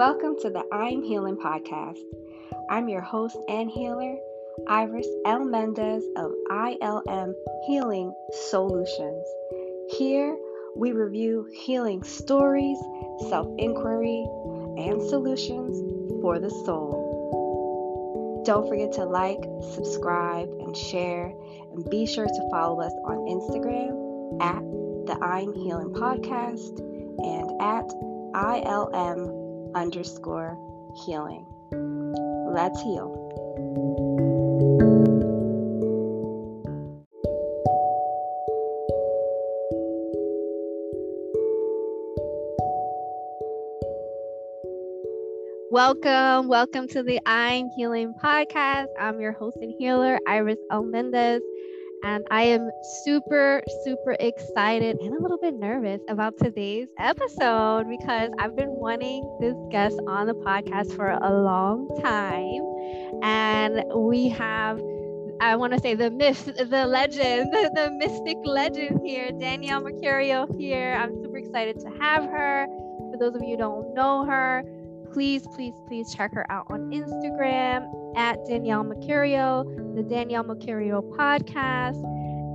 Welcome to the I'm Healing podcast. I'm your host and healer, Iris L. Mendez of ILM Healing Solutions. Here, we review healing stories, self inquiry, and solutions for the soul. Don't forget to like, subscribe, and share, and be sure to follow us on Instagram at the I'm Healing Podcast and at ILM underscore healing. Let's heal. Welcome, welcome to the I'm Healing podcast. I'm your host and healer, Iris L. And I am super, super excited and a little bit nervous about today's episode because I've been wanting this guest on the podcast for a long time. And we have, I want to say, the myth, the legend, the, the mystic legend here, Danielle Mercurio here. I'm super excited to have her. For those of you don't know her, please, please, please check her out on Instagram at Danielle Mercurio, the Danielle Mercurio podcast.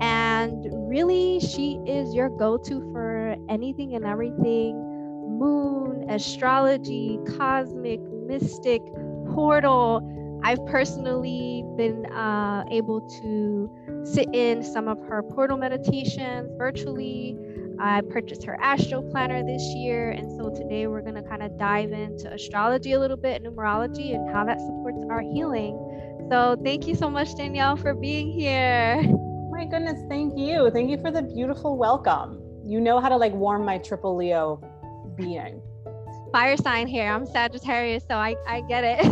And really, she is your go to for anything and everything moon, astrology, cosmic, mystic, portal. I've personally been uh, able to sit in some of her portal meditations virtually. I purchased her astro planner this year. And so today we're going to kind of dive into astrology a little bit, numerology, and how that supports our healing. So thank you so much, Danielle, for being here. Oh my goodness, thank you. Thank you for the beautiful welcome. You know how to like warm my triple Leo being fire sign here. I'm Sagittarius, so I, I get it.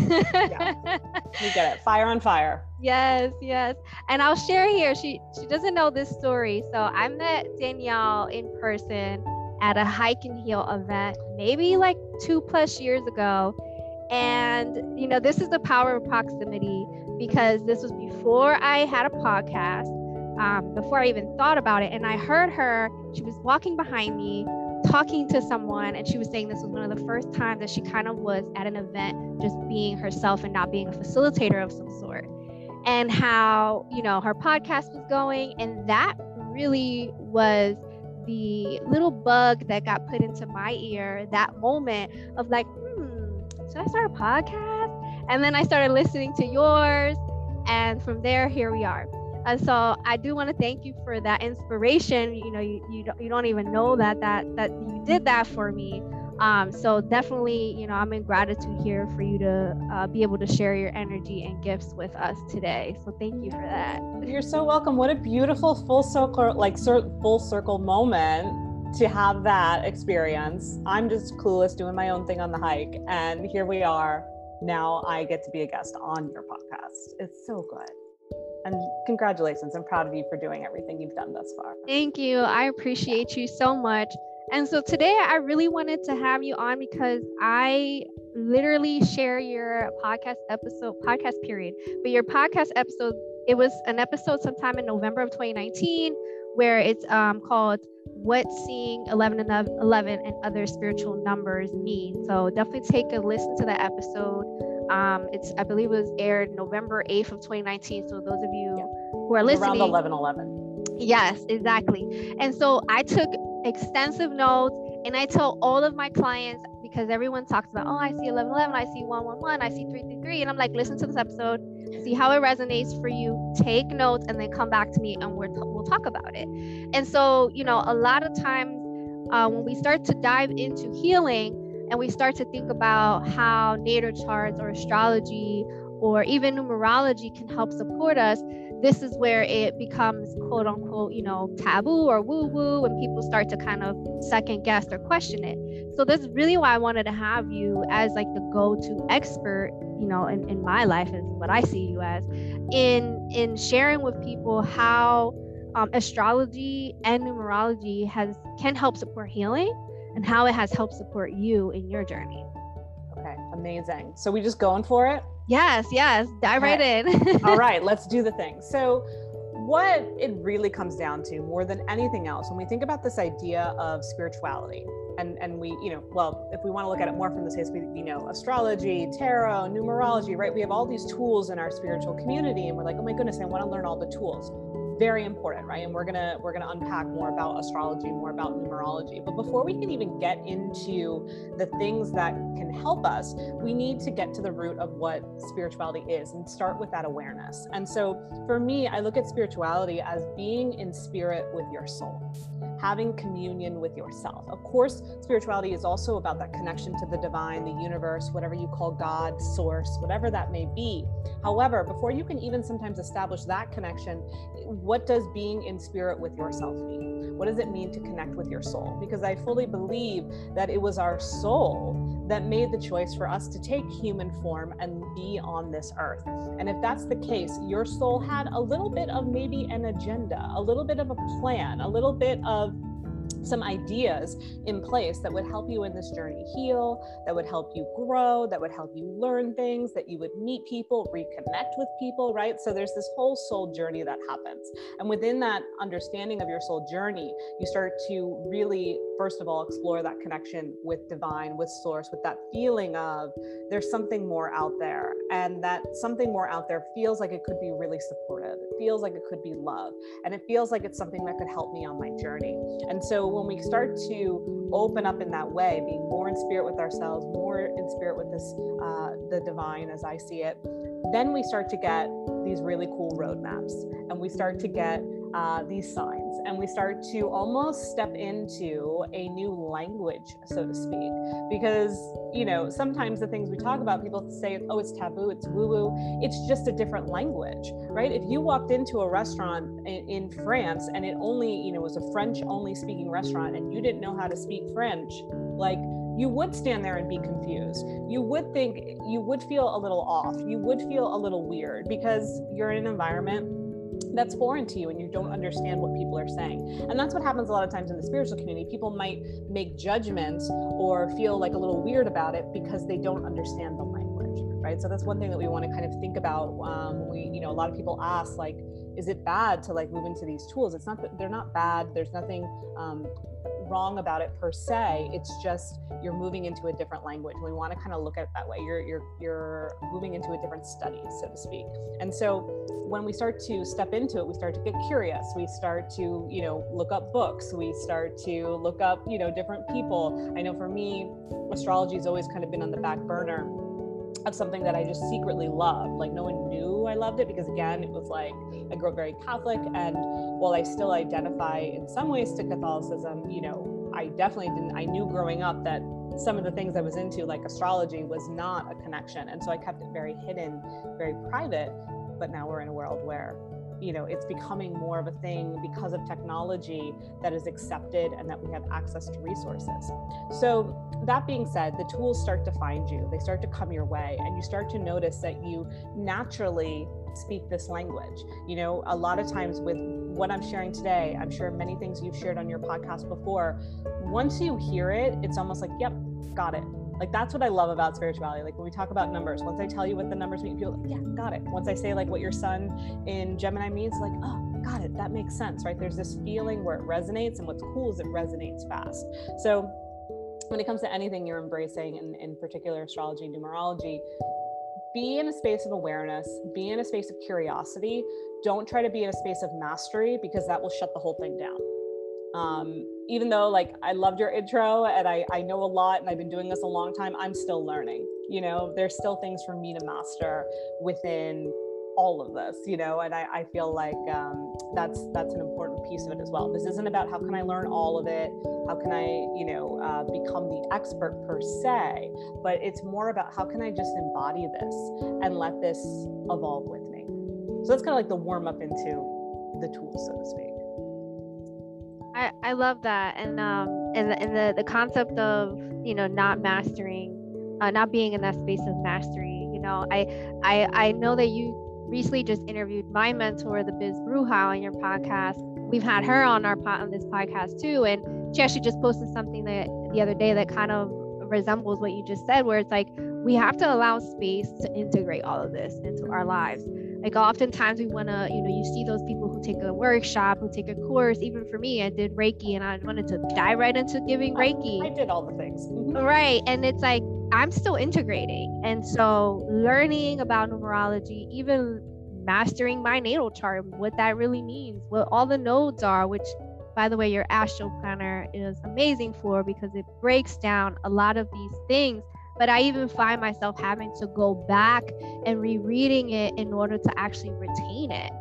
yeah, we get it. Fire on fire. Yes, yes. And I'll share here. She she doesn't know this story. So I met Danielle in person at a hike and heal event, maybe like two plus years ago. And you know, this is the power of proximity because this was before I had a podcast, um, before I even thought about it. And I heard her, she was walking behind me talking to someone and she was saying this was one of the first times that she kind of was at an event just being herself and not being a facilitator of some sort and how you know her podcast was going and that really was the little bug that got put into my ear that moment of like hmm should i start a podcast and then i started listening to yours and from there here we are and so I do want to thank you for that inspiration. You know, you, you, don't, even know that, that, that you did that for me. Um, so definitely, you know, I'm in gratitude here for you to uh, be able to share your energy and gifts with us today. So thank you for that. You're so welcome. What a beautiful full circle, like full circle moment to have that experience. I'm just clueless doing my own thing on the hike. And here we are. Now I get to be a guest on your podcast. It's so good and congratulations. I'm proud of you for doing everything you've done thus far. Thank you. I appreciate you so much. And so today I really wanted to have you on because I literally share your podcast episode, podcast period, but your podcast episode, it was an episode sometime in November of 2019 where it's um, called What Seeing 11 and 11 and Other Spiritual Numbers Mean. So definitely take a listen to that episode. Um, it's I believe it was aired November 8th of 2019. So those of you yeah. who are listening around 11 11. Yes, exactly. And so I took extensive notes and I tell all of my clients because everyone talks about, oh, I see 1111, I see 111, I see 333. And I'm like, listen to this episode, see how it resonates for you, take notes, and then come back to me and we're t- we'll talk about it. And so, you know, a lot of times uh, when we start to dive into healing, and we start to think about how natal charts or astrology or even numerology can help support us, this is where it becomes quote unquote, you know, taboo or woo woo, and people start to kind of second guess or question it. So this is really why I wanted to have you as like the go-to expert, you know, in, in my life is what I see you as, in in sharing with people how um, astrology and numerology has can help support healing and how it has helped support you in your journey. Okay, amazing. So we just going for it? Yes, yes. Dive okay. right in. All right, let's do the thing. So what it really comes down to more than anything else, when we think about this idea of spirituality, and and we you know well if we want to look at it more from the space we you know astrology tarot numerology right? We have all these tools in our spiritual community and we're like oh my goodness i want to learn all the tools. Very important right? And we're gonna we're gonna unpack more about astrology more about numerology. But before we can even get into the things that can help us we need to get to the root of what spirituality is and start with that awareness. And so for me i look at spirituality as being in spirit with your soul having communion with yourself. Of course, spirituality is also about that connection to the divine, the universe, whatever you call God, source, whatever that may be. However, before you can even sometimes establish that connection, what does being in spirit with yourself mean? What does it mean to connect with your soul? Because I fully believe that it was our soul that made the choice for us to take human form and be on this earth. And if that's the case, your soul had a little bit of maybe an agenda, a little bit of a plan, a little bit of some ideas in place that would help you in this journey heal, that would help you grow, that would help you learn things, that you would meet people, reconnect with people, right? So there's this whole soul journey that happens. And within that understanding of your soul journey, you start to really, first of all, explore that connection with divine, with source, with that feeling of there's something more out there. And that something more out there feels like it could be really supportive. It feels like it could be love. And it feels like it's something that could help me on my journey. And so when we start to open up in that way, being more in spirit with ourselves, more in spirit with this, uh, the divine as I see it, then we start to get these really cool roadmaps and we start to get uh, these signs and we start to almost step into a new language so to speak because you know sometimes the things we talk about people say oh it's taboo it's woo woo it's just a different language right if you walked into a restaurant in, in france and it only you know was a french only speaking restaurant and you didn't know how to speak french like you would stand there and be confused. You would think, you would feel a little off. You would feel a little weird because you're in an environment that's foreign to you and you don't understand what people are saying. And that's what happens a lot of times in the spiritual community. People might make judgments or feel like a little weird about it because they don't understand the language, right? So that's one thing that we want to kind of think about. Um, we, you know, a lot of people ask, like, is it bad to like move into these tools? It's not that they're not bad. There's nothing um, wrong about it per se. It's just you're moving into a different language. We want to kind of look at it that way. You're you're you're moving into a different study, so to speak. And so when we start to step into it, we start to get curious. We start to, you know, look up books. We start to look up, you know, different people. I know for me, astrology has always kind of been on the back burner of something that I just secretly loved. Like no one knew I loved it because again, it was like I grew up very Catholic and while I still identify in some ways to Catholicism, you know, I definitely didn't I knew growing up that some of the things I was into like astrology was not a connection and so I kept it very hidden, very private, but now we're in a world where you know it's becoming more of a thing because of technology that is accepted and that we have access to resources. So that being said the tools start to find you. They start to come your way and you start to notice that you naturally speak this language. You know a lot of times with what i'm sharing today i'm sure many things you've shared on your podcast before once you hear it it's almost like yep got it like that's what I love about spirituality. Like when we talk about numbers, once I tell you what the numbers mean, people like, yeah, got it. Once I say like what your sun in Gemini means, like, oh, got it. That makes sense, right? There's this feeling where it resonates, and what's cool is it resonates fast. So when it comes to anything you're embracing, and in particular astrology, numerology, be in a space of awareness, be in a space of curiosity. Don't try to be in a space of mastery because that will shut the whole thing down um, even though like i loved your intro and I, I know a lot and i've been doing this a long time i'm still learning you know? There's still things for me to master within all of this you know? And i, I feel like um, that's that's an important piece of it as well. This isn't about how can i learn all of it how can i you know uh, become the expert per se but it's more about how can i just embody this and let this evolve with me. So that's kind of like the warm up into the tools so to speak I, I love that and um and the, and the the concept of you know not mastering uh, not being in that space of mastery you know I I I know that you recently just interviewed my mentor the Biz Bruja on your podcast. We've had her on our pot on this podcast too and she actually just posted something that the other day that kind of resembles what you just said where it's like we have to allow space to integrate all of this into our lives like oftentimes we want to you know you see those people who take a workshop, we'll take a course. Even for me, I did Reiki and I wanted to dive right into giving Reiki. I, I did all the things. Mm-hmm. Right. And it's like I'm still integrating. And so learning about numerology, even mastering my natal chart, what that really means, what all the nodes are, which by the way, your astral planner is amazing for because it breaks down a lot of these things. But I even find myself having to go back and rereading it in order to actually retain it.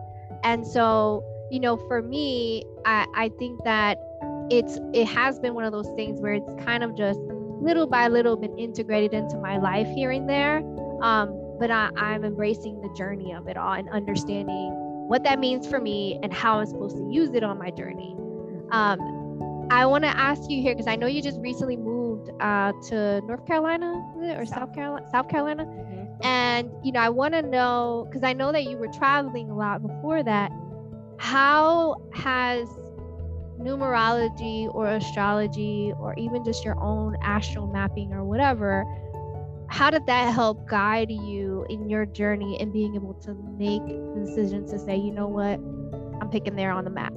And so, you know, for me, I, I think that it's it has been one of those things where it's kind of just little by little been integrated into my life here and there. Um, but I, I'm embracing the journey of it all and understanding what that means for me and how I'm supposed to use it on my journey. Um, I want to ask you here because I know you just recently moved uh, to North Carolina or South, South Carolina, South Carolina, mm-hmm. and you know I want to know because I know that you were traveling a lot before that. How has numerology or astrology or even just your own astral mapping or whatever how did that help guide you in your journey and being able to make the decision to say you know what i'm picking there on the map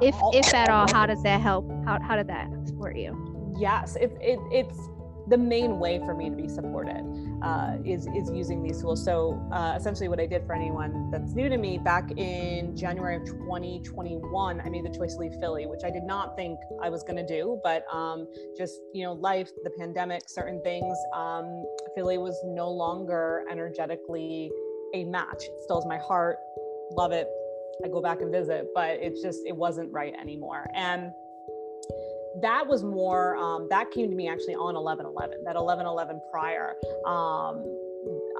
if if at all how does that help how, how did that support you yes it, it it's the main way for me to be supported uh, is is using these tools. So uh, essentially, what I did for anyone that's new to me back in January of 2021, I made the choice to leave Philly, which I did not think I was going to do, but um, just you know, life, the pandemic, certain things. Um, Philly was no longer energetically a match. It still is my heart, love it, I go back and visit, but it's just, it wasn't right anymore. And that was more, um, that came to me actually on 11 11, that 11 11 prior. Um,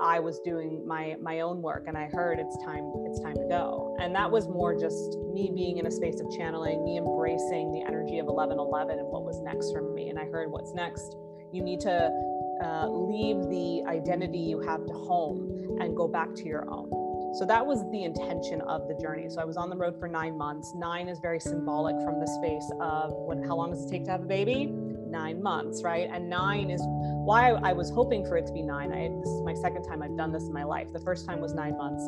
I was doing my my own work and I heard it's time it's time to go. And that was more just me being in a space of channeling, me embracing the energy of 1111 and what was next for me. And I heard what's next. You need to uh, leave the identity you have to home and go back to your own. So that was the intention of the journey. So I was on the road for nine months. Nine is very symbolic from the space of what, how long does it take to have a baby? Nine months, right? And nine is why I was hoping for it to be nine. I, this is my second time I've done this in my life. The first time was nine months.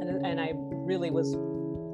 And, and I really was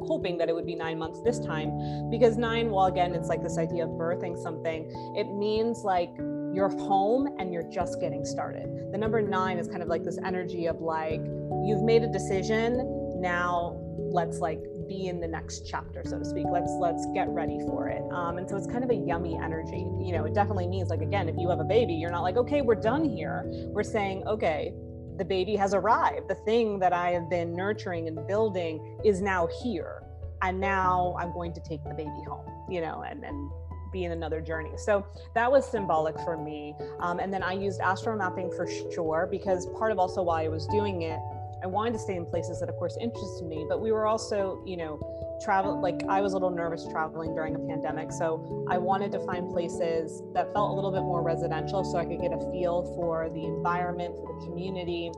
hoping that it would be nine months this time because nine, well, again, it's like this idea of birthing something. It means like you're home and you're just getting started. The number nine is kind of like this energy of like, you've made a decision, now let's like be in the next chapter so to speak. Let's let's get ready for it. Um, and so it's kind of a yummy energy. You know it definitely means like again if you have a baby you're not like okay we're done here. We're saying okay the baby has arrived. The thing that i have been nurturing and building is now here. And now i'm going to take the baby home you know and and be in another journey. So that was symbolic for me. Um, and then I used astro mapping for sure because part of also why I was doing it, I wanted to stay in places that, of course, interested me. But we were also, you know, travel. Like I was a little nervous traveling during a pandemic, so I wanted to find places that felt a little bit more residential, so I could get a feel for the environment, for the community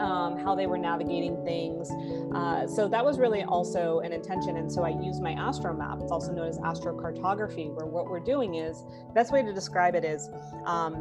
um, how they were navigating things. Uh, so that was really also an intention. And so I used my astro map. It's also known as astrocartography, where what we're doing is best way to describe it is um,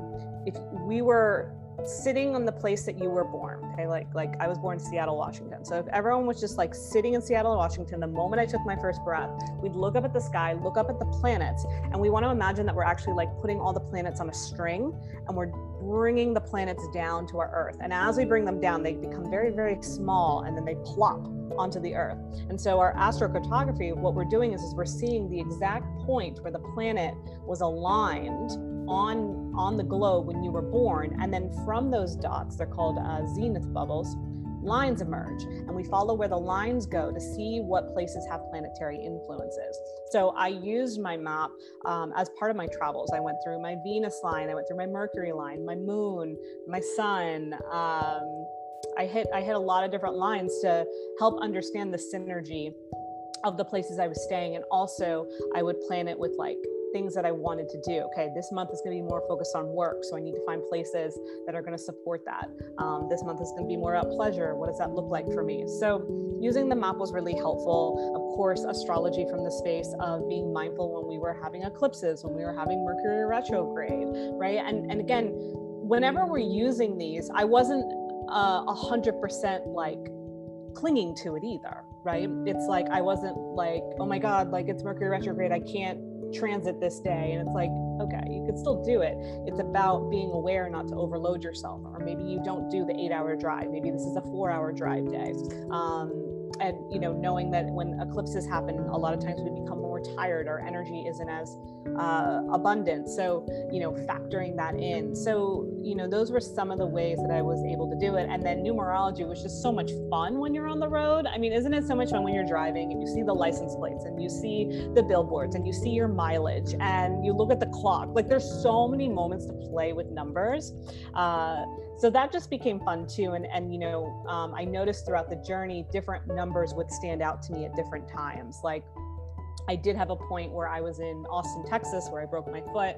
if we were sitting on the place that you were born okay? Like like i was born in seattle washington. So if everyone was just like sitting in seattle washington the moment i took my first breath we'd look up at the sky look up at the planets and we want to imagine that we're actually like putting all the planets on a string and we're bringing the planets down to our earth. And as we bring them down they become very very small and then they plop onto the earth. And so our astrocartography what we're doing is, is we're seeing the exact point where the planet was aligned on on the globe when you were born and then from those dots they're called uh, zenith bubbles lines emerge and we follow where the lines go to see what places have planetary influences. So i used my map um, as part of my travels. I went through my venus line i went through my mercury line my moon my sun um, i hit i hit a lot of different lines to help understand the synergy of the places i was staying and also i would plan it with like things that I wanted to do. Okay, this month is going to be more focused on work, so I need to find places that are going to support that. Um, this month is going to be more about pleasure. What does that look like for me? So, using the map was really helpful. Of course, astrology from the space of being mindful when we were having eclipses, when we were having Mercury retrograde, right? And and again, whenever we're using these, I wasn't uh, a hundred percent like clinging to it either right? It's like I wasn't like, oh my God, like it's Mercury retrograde. I can't transit this day. And it's like, okay, you can still do it. It's about being aware not to overload yourself. Or maybe you don't do the eight hour drive. Maybe this is a four hour drive day. Um, and you know knowing that when eclipses happen a lot of times we become tired our energy isn't as uh, abundant. So you know factoring that in. So you know those were some of the ways that i was able to do it. And then numerology was just so much fun when you're on the road. I mean isn't it so much fun when you're driving and you see the license plates and you see the billboards and you see your mileage and you look at the clock? Like there's so many moments to play with numbers. Uh, so that just became fun too. And and you know um, i noticed throughout the journey different numbers would stand out to me at different times. Like I did have a point where I was in Austin, Texas, where I broke my foot.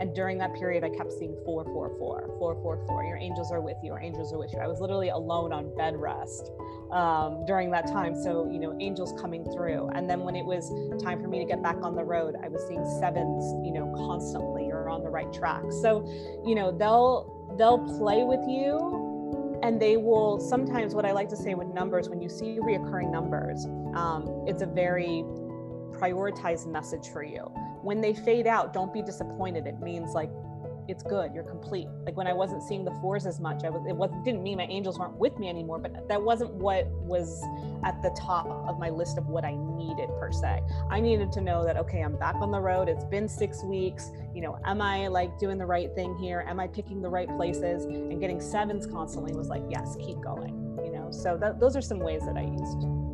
And during that period, I kept seeing 444, 444. Your angels are with you, your angels are with you. I was literally alone on bed rest um, during that time. So, you know, angels coming through. And then when it was time for me to get back on the road, I was seeing sevens, you know, constantly. You're on the right track. So, you know, they'll they'll play with you and they will sometimes what i like to say with numbers when you see reoccurring numbers um, it's a very prioritized message for you. When they fade out don't be disappointed. It means like it's good you're complete. Like when i wasn't seeing the fours as much i was it was didn't mean my angels weren't with me anymore but that wasn't what was at the top of my list of what i needed per se. I needed to know that okay i'm back on the road. It's been six weeks. You know am i like doing the right thing here? Am i picking the right places? And getting sevens constantly was like yes keep going you know? So that, those are some ways that i used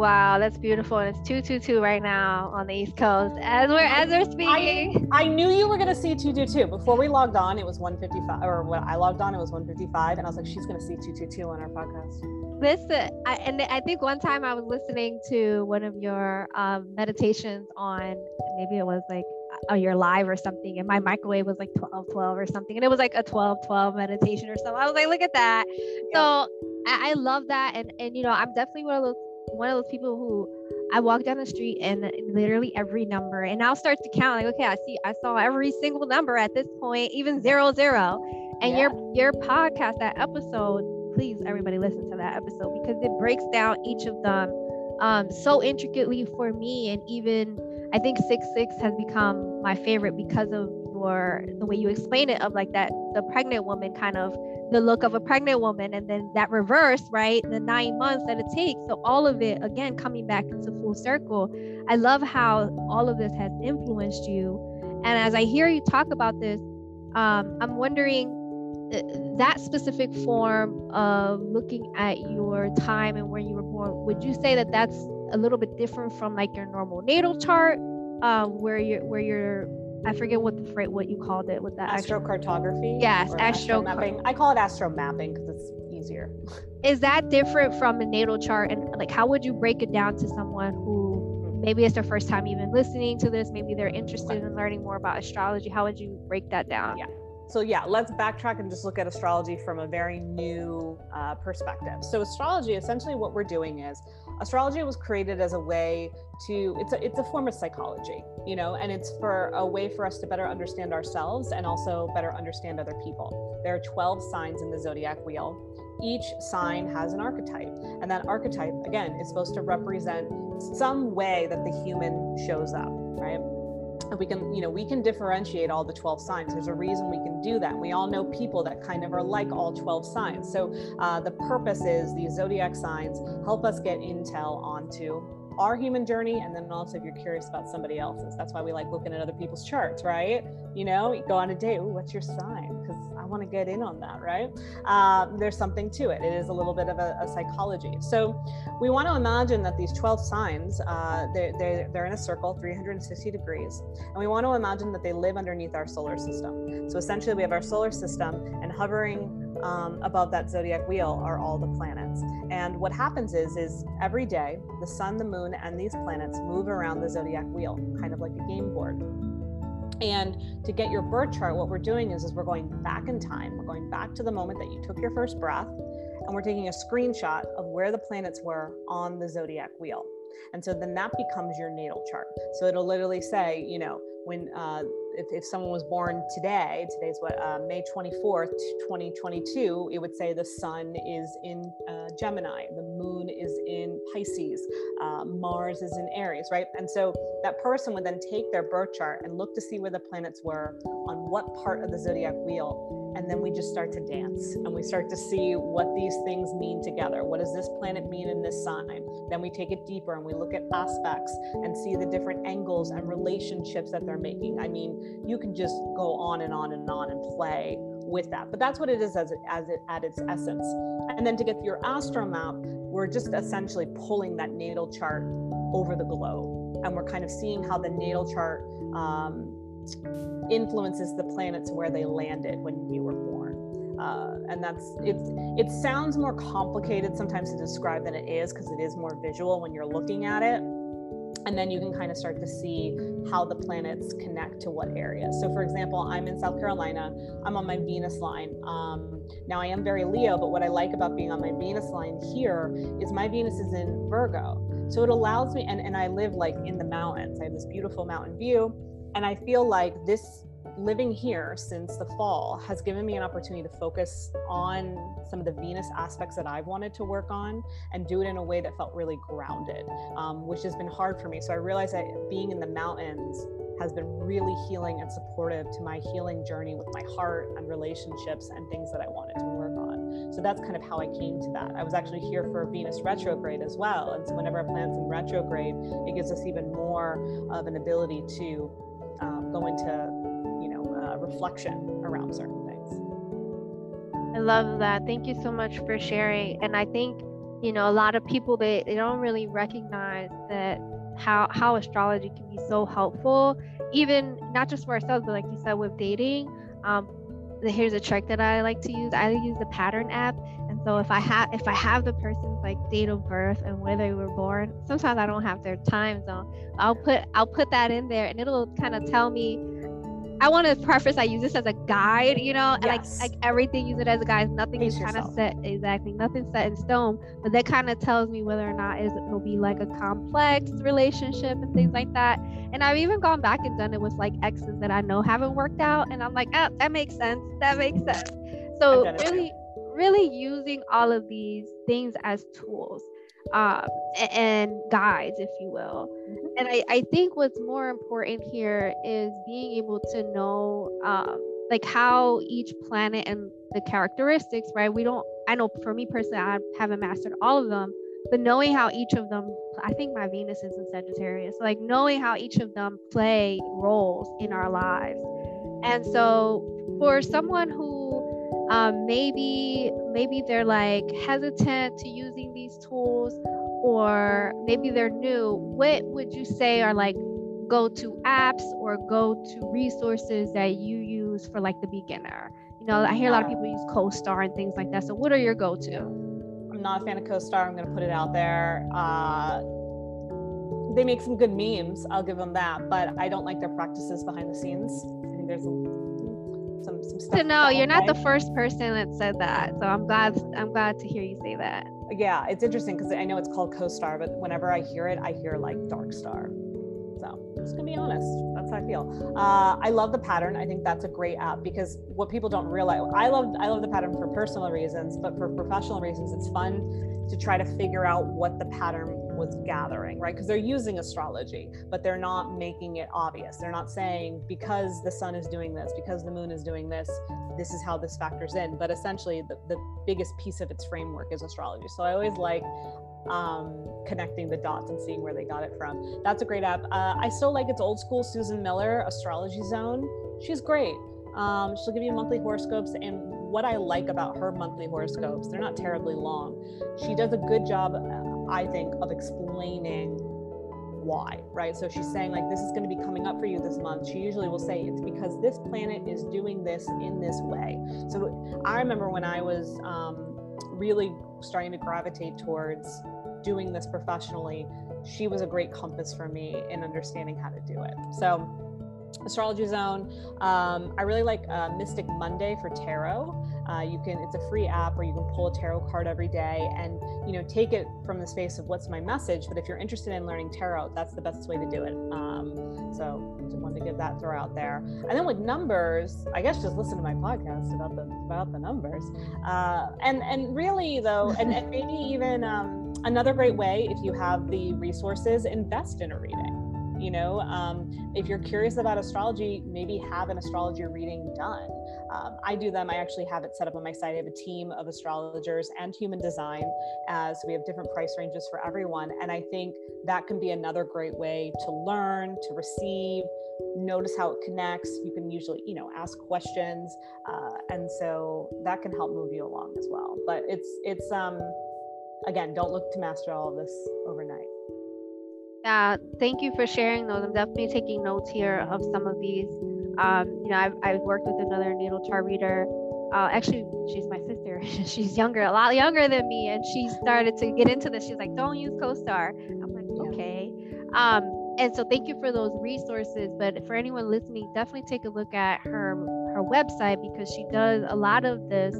Wow, that's beautiful. And it's 222 right now on the East Coast as we're as we're speaking. I, I knew you were gonna see 222. Before we logged on, it was 155 or when I logged on, it was 155. And I was like, she's gonna see 222 on our podcast. Listen, I, and I think one time I was listening to one of your um, meditations on maybe it was like uh, your live or something and my microwave was like 12 12 or something and it was like a 12 12 meditation or something i was like look at that yeah. so I, I love that and and you know i'm definitely one of those one of those people who I walk down the street and literally every number, and I'll start to count like, okay, I see, I saw every single number at this point, even zero zero. And yeah. your your podcast, that episode, please everybody listen to that episode because it breaks down each of them um, so intricately for me, and even I think six six has become my favorite because of your the way you explain it of like that the pregnant woman kind of the look of a pregnant woman and then that reverse right? The nine months that it takes. So all of it again coming back into full circle. I love how all of this has influenced you. And as i hear you talk about this um, i'm wondering uh, that specific form of looking at your time and where you were born would you say that that's a little bit different from like your normal natal chart uh, where you're where you're I forget what the what you called it with that astrocartography. Yes, astro mapping. I call it astro mapping because it's easier. Is that different from a natal chart? And like, how would you break it down to someone who mm-hmm. maybe it's their first time even listening to this? Maybe they're interested in learning more about astrology. How would you break that down? Yeah. So yeah, let's backtrack and just look at astrology from a very new uh, perspective. So astrology, essentially, what we're doing is astrology was created as a way to it's a it's a form of psychology you know and it's for a way for us to better understand ourselves and also better understand other people. There are 12 signs in the zodiac wheel. Each sign has an archetype and that archetype again is supposed to represent some way that the human shows up right and we can you know we can differentiate all the 12 signs. There's a reason we can do that. We all know people that kind of are like all 12 signs. So uh, the purpose is these zodiac signs help us get intel onto our human journey and then also if you're curious about somebody else's. That's why we like looking at other people's charts right? You know you go on a date Ooh, what's your sign want to get in on that right uh, there's something to it it is a little bit of a, a psychology so we want to imagine that these 12 signs uh, they're, they're, they're in a circle 360 degrees and we want to imagine that they live underneath our solar system so essentially we have our solar system and hovering um, above that zodiac wheel are all the planets. And what happens is, is every day the sun, the moon, and these planets move around the zodiac wheel, kind of like a game board. And to get your birth chart, what we're doing is, is we're going back in time. We're going back to the moment that you took your first breath, and we're taking a screenshot of where the planets were on the zodiac wheel. And so then that becomes your natal chart. So it'll literally say, you know, when uh, if, if someone was born today, today's what, uh, May 24th, 2022, it would say the sun is in uh, Gemini, the moon is in Pisces, uh, Mars is in Aries, right? And so that person would then take their birth chart and look to see where the planets were on what part of the zodiac wheel and then we just start to dance and we start to see what these things mean together. What does this planet mean in this sign? Then we take it deeper and we look at aspects and see the different angles and relationships that they're making. I mean, you can just go on and on and on and play with that. But that's what it is as it, as it at its essence. And then to get your astro map, we're just essentially pulling that natal chart over the globe, and we're kind of seeing how the natal chart um, influences the planets where they landed when you were born. Uh, and that's it. It sounds more complicated sometimes to describe than it is because it is more visual when you're looking at it. And then you can kind of start to see how the planets connect to what areas. So, for example, I'm in South Carolina. I'm on my Venus line. Um, now, I am very Leo, but what I like about being on my Venus line here is my Venus is in Virgo. So it allows me, and, and I live like in the mountains. I have this beautiful mountain view and I feel like this living here since the fall has given me an opportunity to focus on some of the Venus aspects that I've wanted to work on and do it in a way that felt really grounded, um, which has been hard for me. So I realized that being in the mountains has been really healing and supportive to my healing journey with my heart and relationships and things that I wanted to work on. So that's kind of how I came to that. I was actually here for Venus retrograde as well. And so whenever a planet's in retrograde, it gives us even more of an ability to go into you know uh, reflection around certain things. I love that. Thank you so much for sharing. And i think you know a lot of people they, they don't really recognize that how how astrology can be so helpful even not just for ourselves but like you said with dating. Um here's a trick that i like to use. I use the pattern app so if i have if i have the person's like date of birth and where they were born sometimes i don't have their time zone i'll put i'll put that in there and it'll kind of tell me I want to preface I use this as a guide, you know, yes. like like everything use it as a guide. Nothing Pace is kind of set exactly, nothing set in stone. But that kind of tells me whether or not it'll be like a complex relationship and things like that. And I've even gone back and done it with like exes that I know haven't worked out, and I'm like, oh, that makes sense. That makes sense. So really, really using all of these things as tools um, and guides, if you will. Mm-hmm. And I, I think what's more important here is being able to know um, like how each planet and the characteristics, right? We don't, I know for me personally, I haven't mastered all of them, but knowing how each of them, I think my Venus is in Sagittarius, like knowing how each of them play roles in our lives. And so for someone who um, maybe maybe they're like hesitant to using these tools or maybe they're new. What would you say are like go to apps or go to resources that you use for like the beginner? You know i hear a lot of people use co-star and things like that. So what are your go-to? I'm not a fan of co-star. I'm going to put it out there. Uh, they make some good memes. I'll give them that. But i don't like their practices behind the scenes. I think there's some some stuff. To know you're not the first person that said that, so I'm glad I'm glad to hear you say that. Yeah, it's interesting because I know it's called co-star, but whenever I hear it, I hear like dark star. So I'm just gonna be honest. That's how I feel. Uh, I love the pattern. I think that's a great app because what people don't realize, I love I love the pattern for personal reasons, but for professional reasons, it's fun to try to figure out what the pattern was gathering, right? Because they're using astrology, but they're not making it obvious. They're not saying because the sun is doing this, because the moon is doing this, this is how this factors in. But essentially, the, the biggest piece of its framework is astrology. So I always like um, connecting the dots and seeing where they got it from. That's a great app. Uh, I still like its old school Susan Miller Astrology Zone. She's great. Um, she'll give you monthly horoscopes and what I like about her monthly horoscopes, they're not terribly long. She does a good job I think, of explaining why, right? So she's saying, like, this is going to be coming up for you this month. She usually will say, it's because this planet is doing this in this way. So I remember when I was um, really starting to gravitate towards doing this professionally, she was a great compass for me in understanding how to do it. So Astrology Zone. Um, I really like uh, Mystic Monday for tarot. Uh, you can it's a free app where you can pull a tarot card every day and you know take it from the space of what's my message. But if you're interested in learning tarot, that's the best way to do it. Um, so just wanted to give that throw out there. And then with numbers, I guess just listen to my podcast about the about the numbers. Uh, and and really though, and, and maybe even um, another great way if you have the resources, invest in a reading you know um, if you're curious about astrology maybe have an astrology reading done. Um, i do them i actually have it set up on my site. I have a team of astrologers and human design as so we have different price ranges for everyone and i think that can be another great way to learn to receive notice how it connects. You can usually you know ask questions uh, and so that can help move you along as well. But it's it's um again don't look to master all of this overnight yeah, thank you for sharing those. I'm definitely taking notes here of some of these. Um, you know, I've, I've worked with another natal chart reader. Uh, actually, she's my sister. she's younger, a lot younger than me, and she started to get into this. She's like, "Don't use CoStar." I'm like, "Okay." Um, and so, thank you for those resources. But for anyone listening, definitely take a look at her her website because she does a lot of this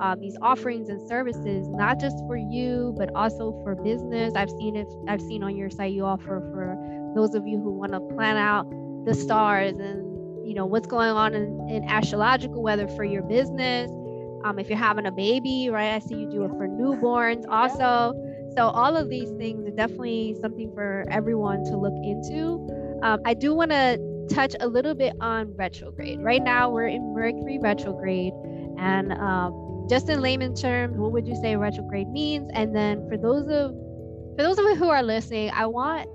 uh, these offerings and services, not just for you, but also for business. I've seen it. I've seen on your site you offer for those of you who want to plan out the stars and you know what's going on in, in astrological weather for your business. Um, if you're having a baby, right? I see you do it for newborns also. So all of these things are definitely something for everyone to look into. Um, I do want to touch a little bit on retrograde. Right now, we're in Mercury retrograde, and um, just in layman terms, what would you say retrograde means? And then for those of for those of you who are listening, I want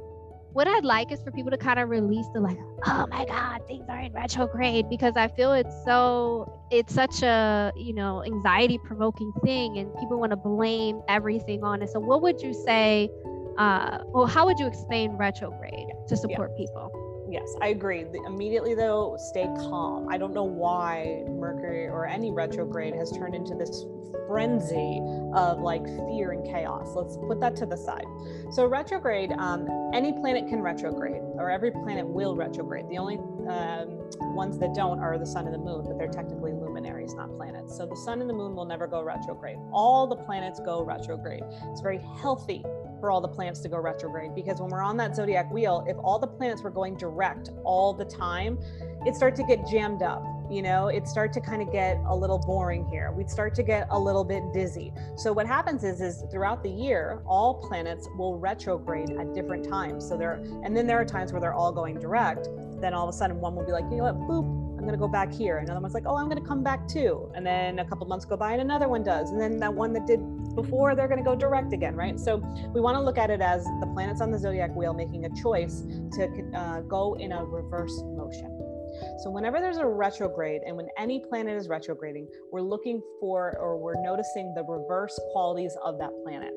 what I'd like is for people to kind of release the like, oh my God, things are in retrograde because I feel it's so it's such a you know anxiety provoking thing and people want to blame everything on it. So what would you say? Uh, well, how would you explain retrograde to support yeah. people? Yes, I agree. Immediately, though, stay calm. I don't know why Mercury or any retrograde has turned into this frenzy of like fear and chaos. Let's put that to the side. So, retrograde, um, any planet can retrograde, or every planet will retrograde. The only um, ones that don't are the sun and the moon, but they're technically luminaries, not planets. So, the sun and the moon will never go retrograde. All the planets go retrograde. It's very healthy for all the planets to go retrograde because when we're on that zodiac wheel, if all the planets were going direct all the time, it start to get jammed up. You know, it start to kind of get a little boring here. We'd start to get a little bit dizzy. So what happens is, is throughout the year, all planets will retrograde at different times. So there, and then there are times where they're all going direct. Then all of a sudden, one will be like, you know what, boop, going to go back here. Another one's like, oh, I'm going to come back too. And then a couple months go by and another one does. And then that one that did before, they're going to go direct again, right? So we want to look at it as the planets on the zodiac wheel making a choice to uh, go in a reverse motion. So, whenever there's a retrograde and when any planet is retrograding, we're looking for or we're noticing the reverse qualities of that planet.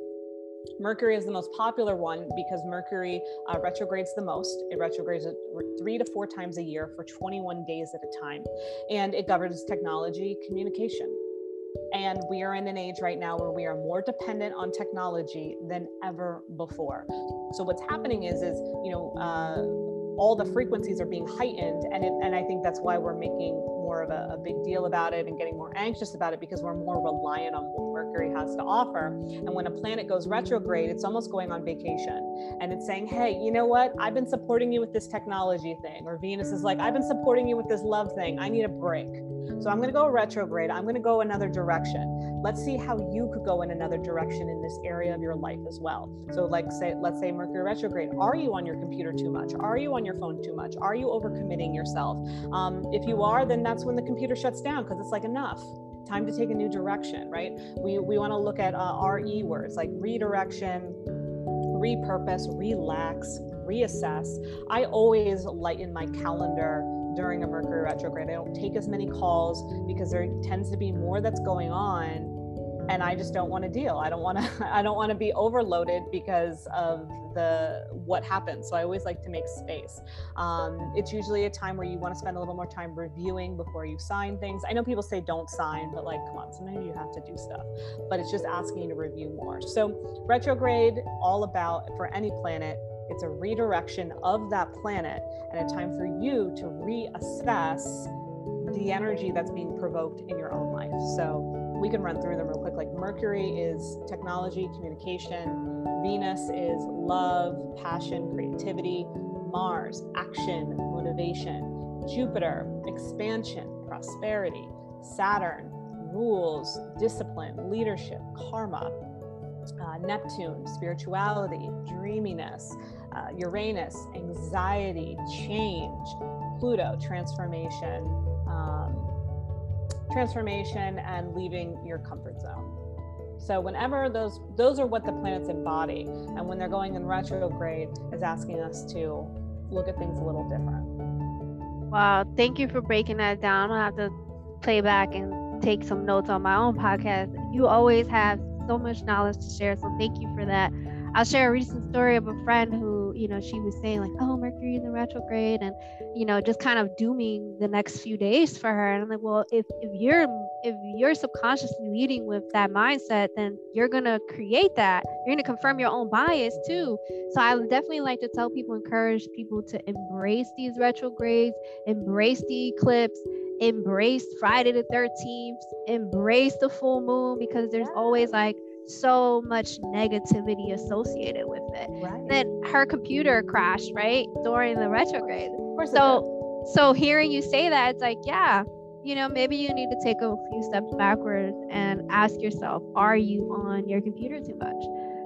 Mercury is the most popular one because Mercury uh, retrogrades the most. It retrogrades three to four times a year for 21 days at a time. And it governs technology, communication. And we are in an age right now where we are more dependent on technology than ever before. So what's happening is, is you know, uh, all the frequencies are being heightened, and it, and I think that's why we're making more of a, a, big deal about it and getting more anxious about it because we're more reliant on what Mercury has to offer. And when a planet goes retrograde, it's almost going on vacation and it's saying, hey, you know what? I've been supporting you with this technology thing. Or Venus is like, I've been supporting you with this love thing. I need a break. So I'm going to go retrograde. I'm going to go another direction. Let's see how you could go in another direction in this area of your life as well. So, like, say, let's say Mercury retrograde. Are you on your computer too much? Are you on your phone too much? Are you overcommitting yourself? Um, if you are, then that's when the computer shuts down because it's like enough time to take a new direction, right? We, we want to look at uh, RE words like redirection, repurpose, relax, reassess. I always lighten my calendar during a Mercury retrograde. I don't take as many calls because there tends to be more that's going on and I just don't want to deal. I don't want to I don't want to be overloaded because of the what happens. So I always like to make space. Um, it's usually a time where you want to spend a little more time reviewing before you sign things. I know people say don't sign, but like, come on, sometimes you have to do stuff. But it's just asking you to review more. So retrograde, all about for any planet It's a redirection of that planet and a time for you to reassess the energy that's being provoked in your own life. So we can run through them real quick. Like Mercury is technology, communication, Venus is love, passion, creativity, Mars, action, motivation, Jupiter, expansion, prosperity, Saturn, rules, discipline, leadership, karma, uh, Neptune, spirituality, dreaminess, uh, Uranus, anxiety, change, Pluto, transformation, transformation, and leaving your comfort zone. So whenever those those are what the planets embody, and when they're going in retrograde, is asking us to look at things a little different. Wow, thank you for breaking that down. I'll have to play back and take some notes on my own podcast. You always have so much knowledge to share, so thank you for that. I'll share a recent story of a friend who, you know, she was saying like, "Oh, Mercury in the retrograde," and you know, just kind of dooming the next few days for her. And I'm like, well, if if you're if you're subconsciously leading with that mindset, then you're gonna create that. You're gonna confirm your own bias too. So I would definitely like to tell people, encourage people to embrace these retrogrades, embrace the eclipse, embrace Friday the 13th, embrace the full moon because there's always like so much negativity associated with it. Right. Then her computer crashed, right? During the retrograde. so so hearing you say that, it's like, yeah, you know, maybe you need to take a few steps backwards and ask yourself, are you on your computer too much?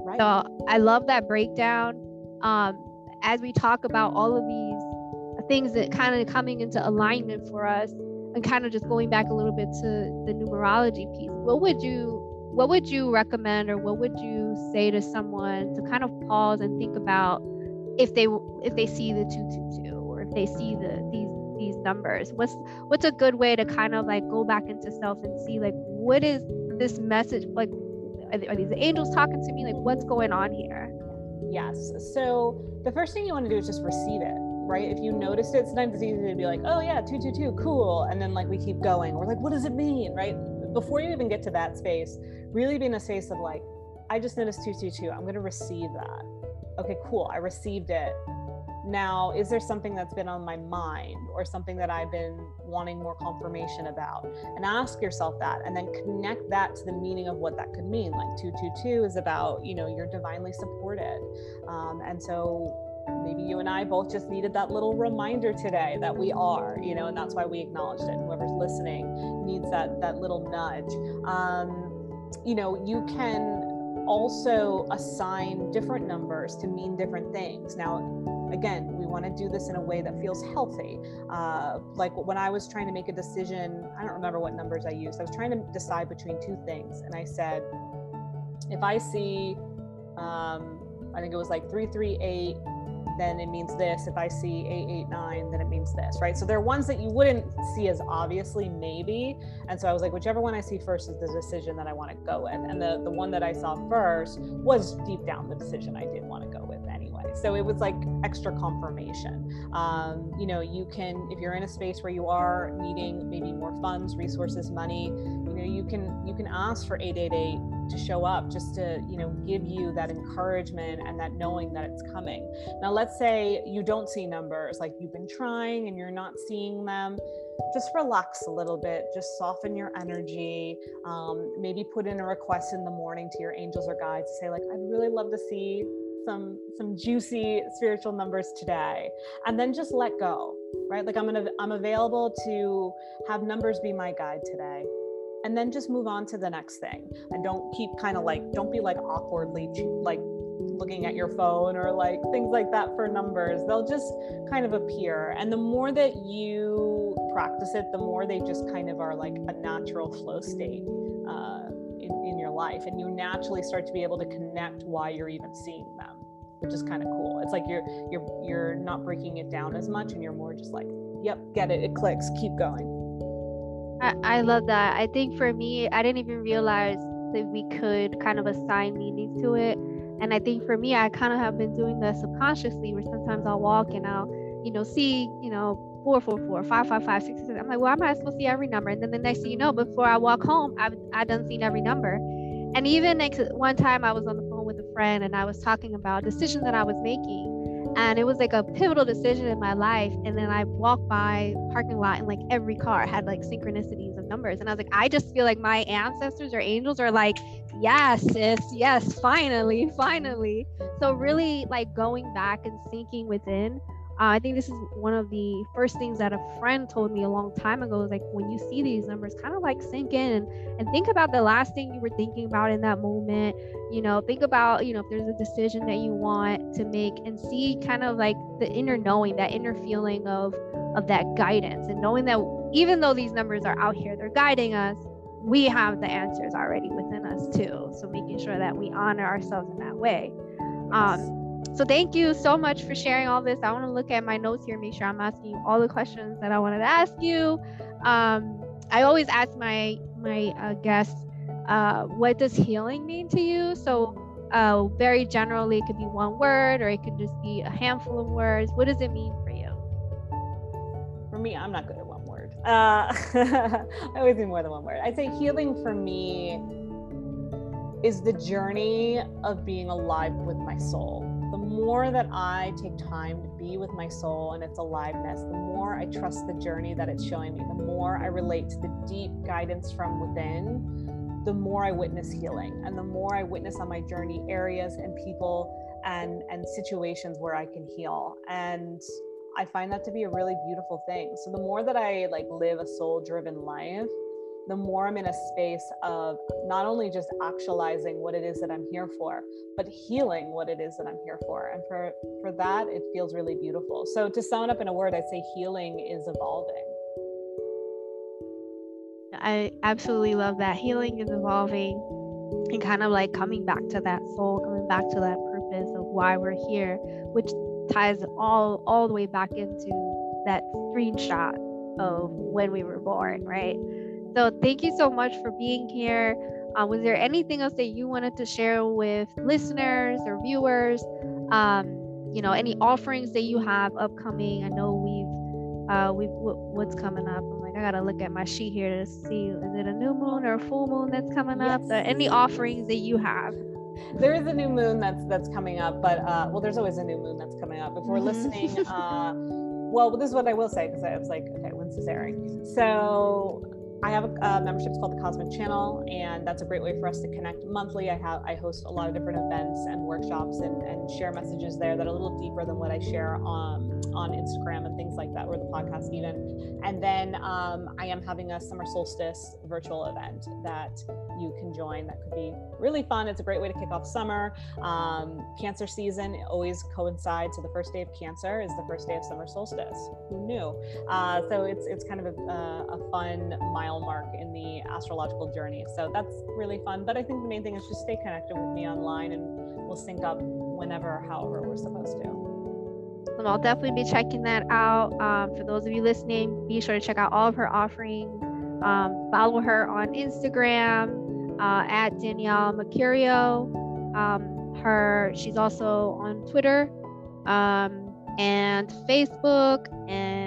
Right. So I love that breakdown. Um, as we talk about all of these things that kind of coming into alignment for us and kind of just going back a little bit to the numerology piece, what would you what would you recommend or what would you say to someone to kind of pause and think about if they if they see the 222 or if they see the these these numbers what's what's a good way to kind of like go back into self and see like what is this message like are these angels talking to me like what's going on here yes so the first thing you want to do is just receive it right? If you notice it, sometimes it's easy to be like, oh yeah, 222, cool. And then like we keep going. We're like, what does it mean, right? Before you even get to that space, really be in a space of like, I just noticed 222. I'm going to receive that. Okay, cool. I received it. Now, is there something that's been on my mind or something that I've been wanting more confirmation about? And ask yourself that and then connect that to the meaning of what that could mean. Like 222 is about, you know, you're divinely supported. Um, and so maybe you and I both just needed that little reminder today that we are, you know, and that's why we acknowledged it. Whoever's listening needs that that little nudge. Um, you know, you can also assign different numbers to mean different things. Now, again, we want to do this in a way that feels healthy. Uh, like when I was trying to make a decision, I don't remember what numbers I used. I was trying to decide between two things, and I said, if I see, um, I think it was like three three eight then it means this. If I see 889, then it means this, right? So there are ones that you wouldn't see as obviously, maybe. And so I was like, whichever one I see first is the decision that I want to go with. And the, the one that I saw first was deep down the decision I did want to go. So it was like extra confirmation. Um, you know, you can, if you're in a space where you are needing maybe more funds, resources, money, you know, you can, you can ask for 888 to show up just to you know give you that encouragement and that knowing that it's coming now let's say you don't see numbers like you've been trying and you're not seeing them just relax a little bit just soften your energy um, maybe put in a request in the morning to your angels or guides to say like i'd really love to see some some juicy spiritual numbers today. And then just let go right? Like i'm gonna i'm available to have numbers be my guide today. And then just move on to the next thing. And don't keep kind of like don't be like awkwardly like looking at your phone or like things like that for numbers. They'll just kind of appear. And the more that you practice it the more they just kind of are like a natural flow state uh, in, in your life and you naturally start to be able to connect why you're even seeing them which is kind of cool it's like you're you're you're not breaking it down as much and you're more just like yep get it it clicks keep going I, I love that. I think for me, I didn't even realize that we could kind of assign meanings to it. And I think for me, I kind of have been doing that subconsciously where sometimes I'll walk and I'll, you know, see, you know, 444, 555, 666. I'm like, well, I'm not supposed to see every number. And then the next thing you know, before I walk home, I've, I've done seen every number. And even next one time I was on the phone with a friend and I was talking about decisions that I was making and it was like a pivotal decision in my life and then i walked by parking lot and like every car had like synchronicities of numbers and i was like i just feel like my ancestors or angels are like yes sis yes finally finally so really like going back and sinking within uh, I think this is one of the first things that a friend told me a long time ago is like when you see these numbers, kind of like sink in and, and think about the last thing you were thinking about in that moment. You know, think about, you know, if there's a decision that you want to make and see kind of like the inner knowing, that inner feeling of of that guidance and knowing that even though these numbers are out here, they're guiding us, we have the answers already within us too. So making sure that we honor ourselves in that way. Um, so thank you so much for sharing all this. I want to look at my notes here, make sure I'm asking you all the questions that I wanted to ask you. Um, I always ask my my uh, guests, uh, what does healing mean to you? So uh, very generally, it could be one word, or it could just be a handful of words. What does it mean for you? For me, I'm not good at one word. Uh, I always need more than one word. I'd say healing for me is the journey of being alive with my soul more that I take time to be with my soul and its aliveness, the more I trust the journey that it's showing me, the more I relate to the deep guidance from within, the more I witness healing and the more I witness on my journey areas and people and and situations where I can heal. And I find that to be a really beautiful thing. So the more that I like live a soul driven life, the more I'm in a space of not only just actualizing what it is that I'm here for, but healing what it is that I'm here for. And for, for that, it feels really beautiful. So to sum it up in a word, I'd say healing is evolving. I absolutely love that. Healing is evolving and kind of like coming back to that soul, coming back to that purpose of why we're here, which ties all all the way back into that screenshot of when we were born, right? So thank you so much for being here. Uh, was there anything else that you wanted to share with listeners or viewers? Um, you know, any offerings that you have upcoming? I know we've uh, we've what's coming up. I'm like, I gotta look at my sheet here to see is it a new moon or a full moon that's coming yes. up? any offerings that you have? There is a new moon that's that's coming up, but uh, well, there's always a new moon that's coming up. If we're mm-hmm. listening, uh, well, this is what I will say because I was like, okay, when's this airing? So I have a, a membership called the Cosmic Channel, and that's a great way for us to connect monthly. I have I host a lot of different events and workshops and, and share messages there that are a little deeper than what I share on on Instagram and things like that, or the podcast even. And then um, I am having a summer solstice virtual event that you can join. That could be really fun. It's a great way to kick off summer. Um, cancer season always coincides. So the first day of Cancer is the first day of summer solstice. Who knew? Uh, so it's it's kind of a, a fun mile mark in the astrological journey. So that's really fun. But I think the main thing is just stay connected with me online, and we'll sync up whenever, however we're supposed to. I'll definitely be checking that out. Um, for those of you listening, be sure to check out all of her offerings. Um, follow her on Instagram uh, at Danielle Mercurio. Um, her she's also on Twitter um, and Facebook, and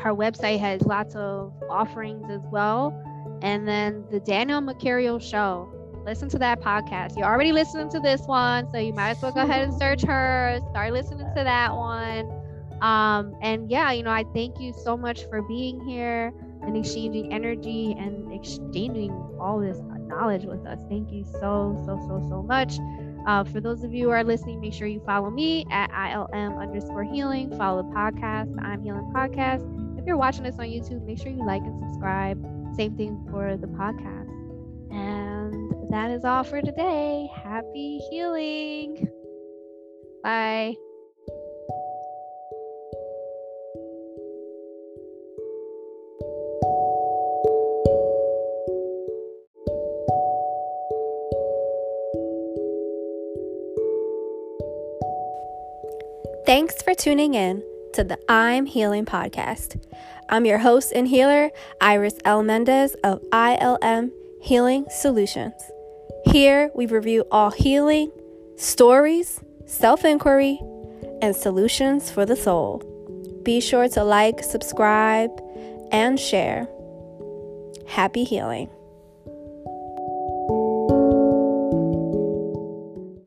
her website has lots of offerings as well. And then the Danielle Mercurio Show listen to that podcast. You're already listening to this one, so you might as well go ahead and search her, start listening to that one. Um, and yeah, you know, I thank you so much for being here and exchanging energy and exchanging all this knowledge with us. Thank you so, so, so, so much. Uh, for those of you who are listening, make sure you follow me at ILM underscore healing. Follow the podcast, I'm Healing Podcast. If you're watching this on YouTube, make sure you like and subscribe. Same thing for the podcast. And that is all for today. Happy healing. Bye. Thanks for tuning in to the I'm Healing podcast. I'm your host and healer, Iris L. Mendez of ILM Healing Solutions. Here we review all healing, stories, self inquiry, and solutions for the soul. Be sure to like, subscribe, and share. Happy healing.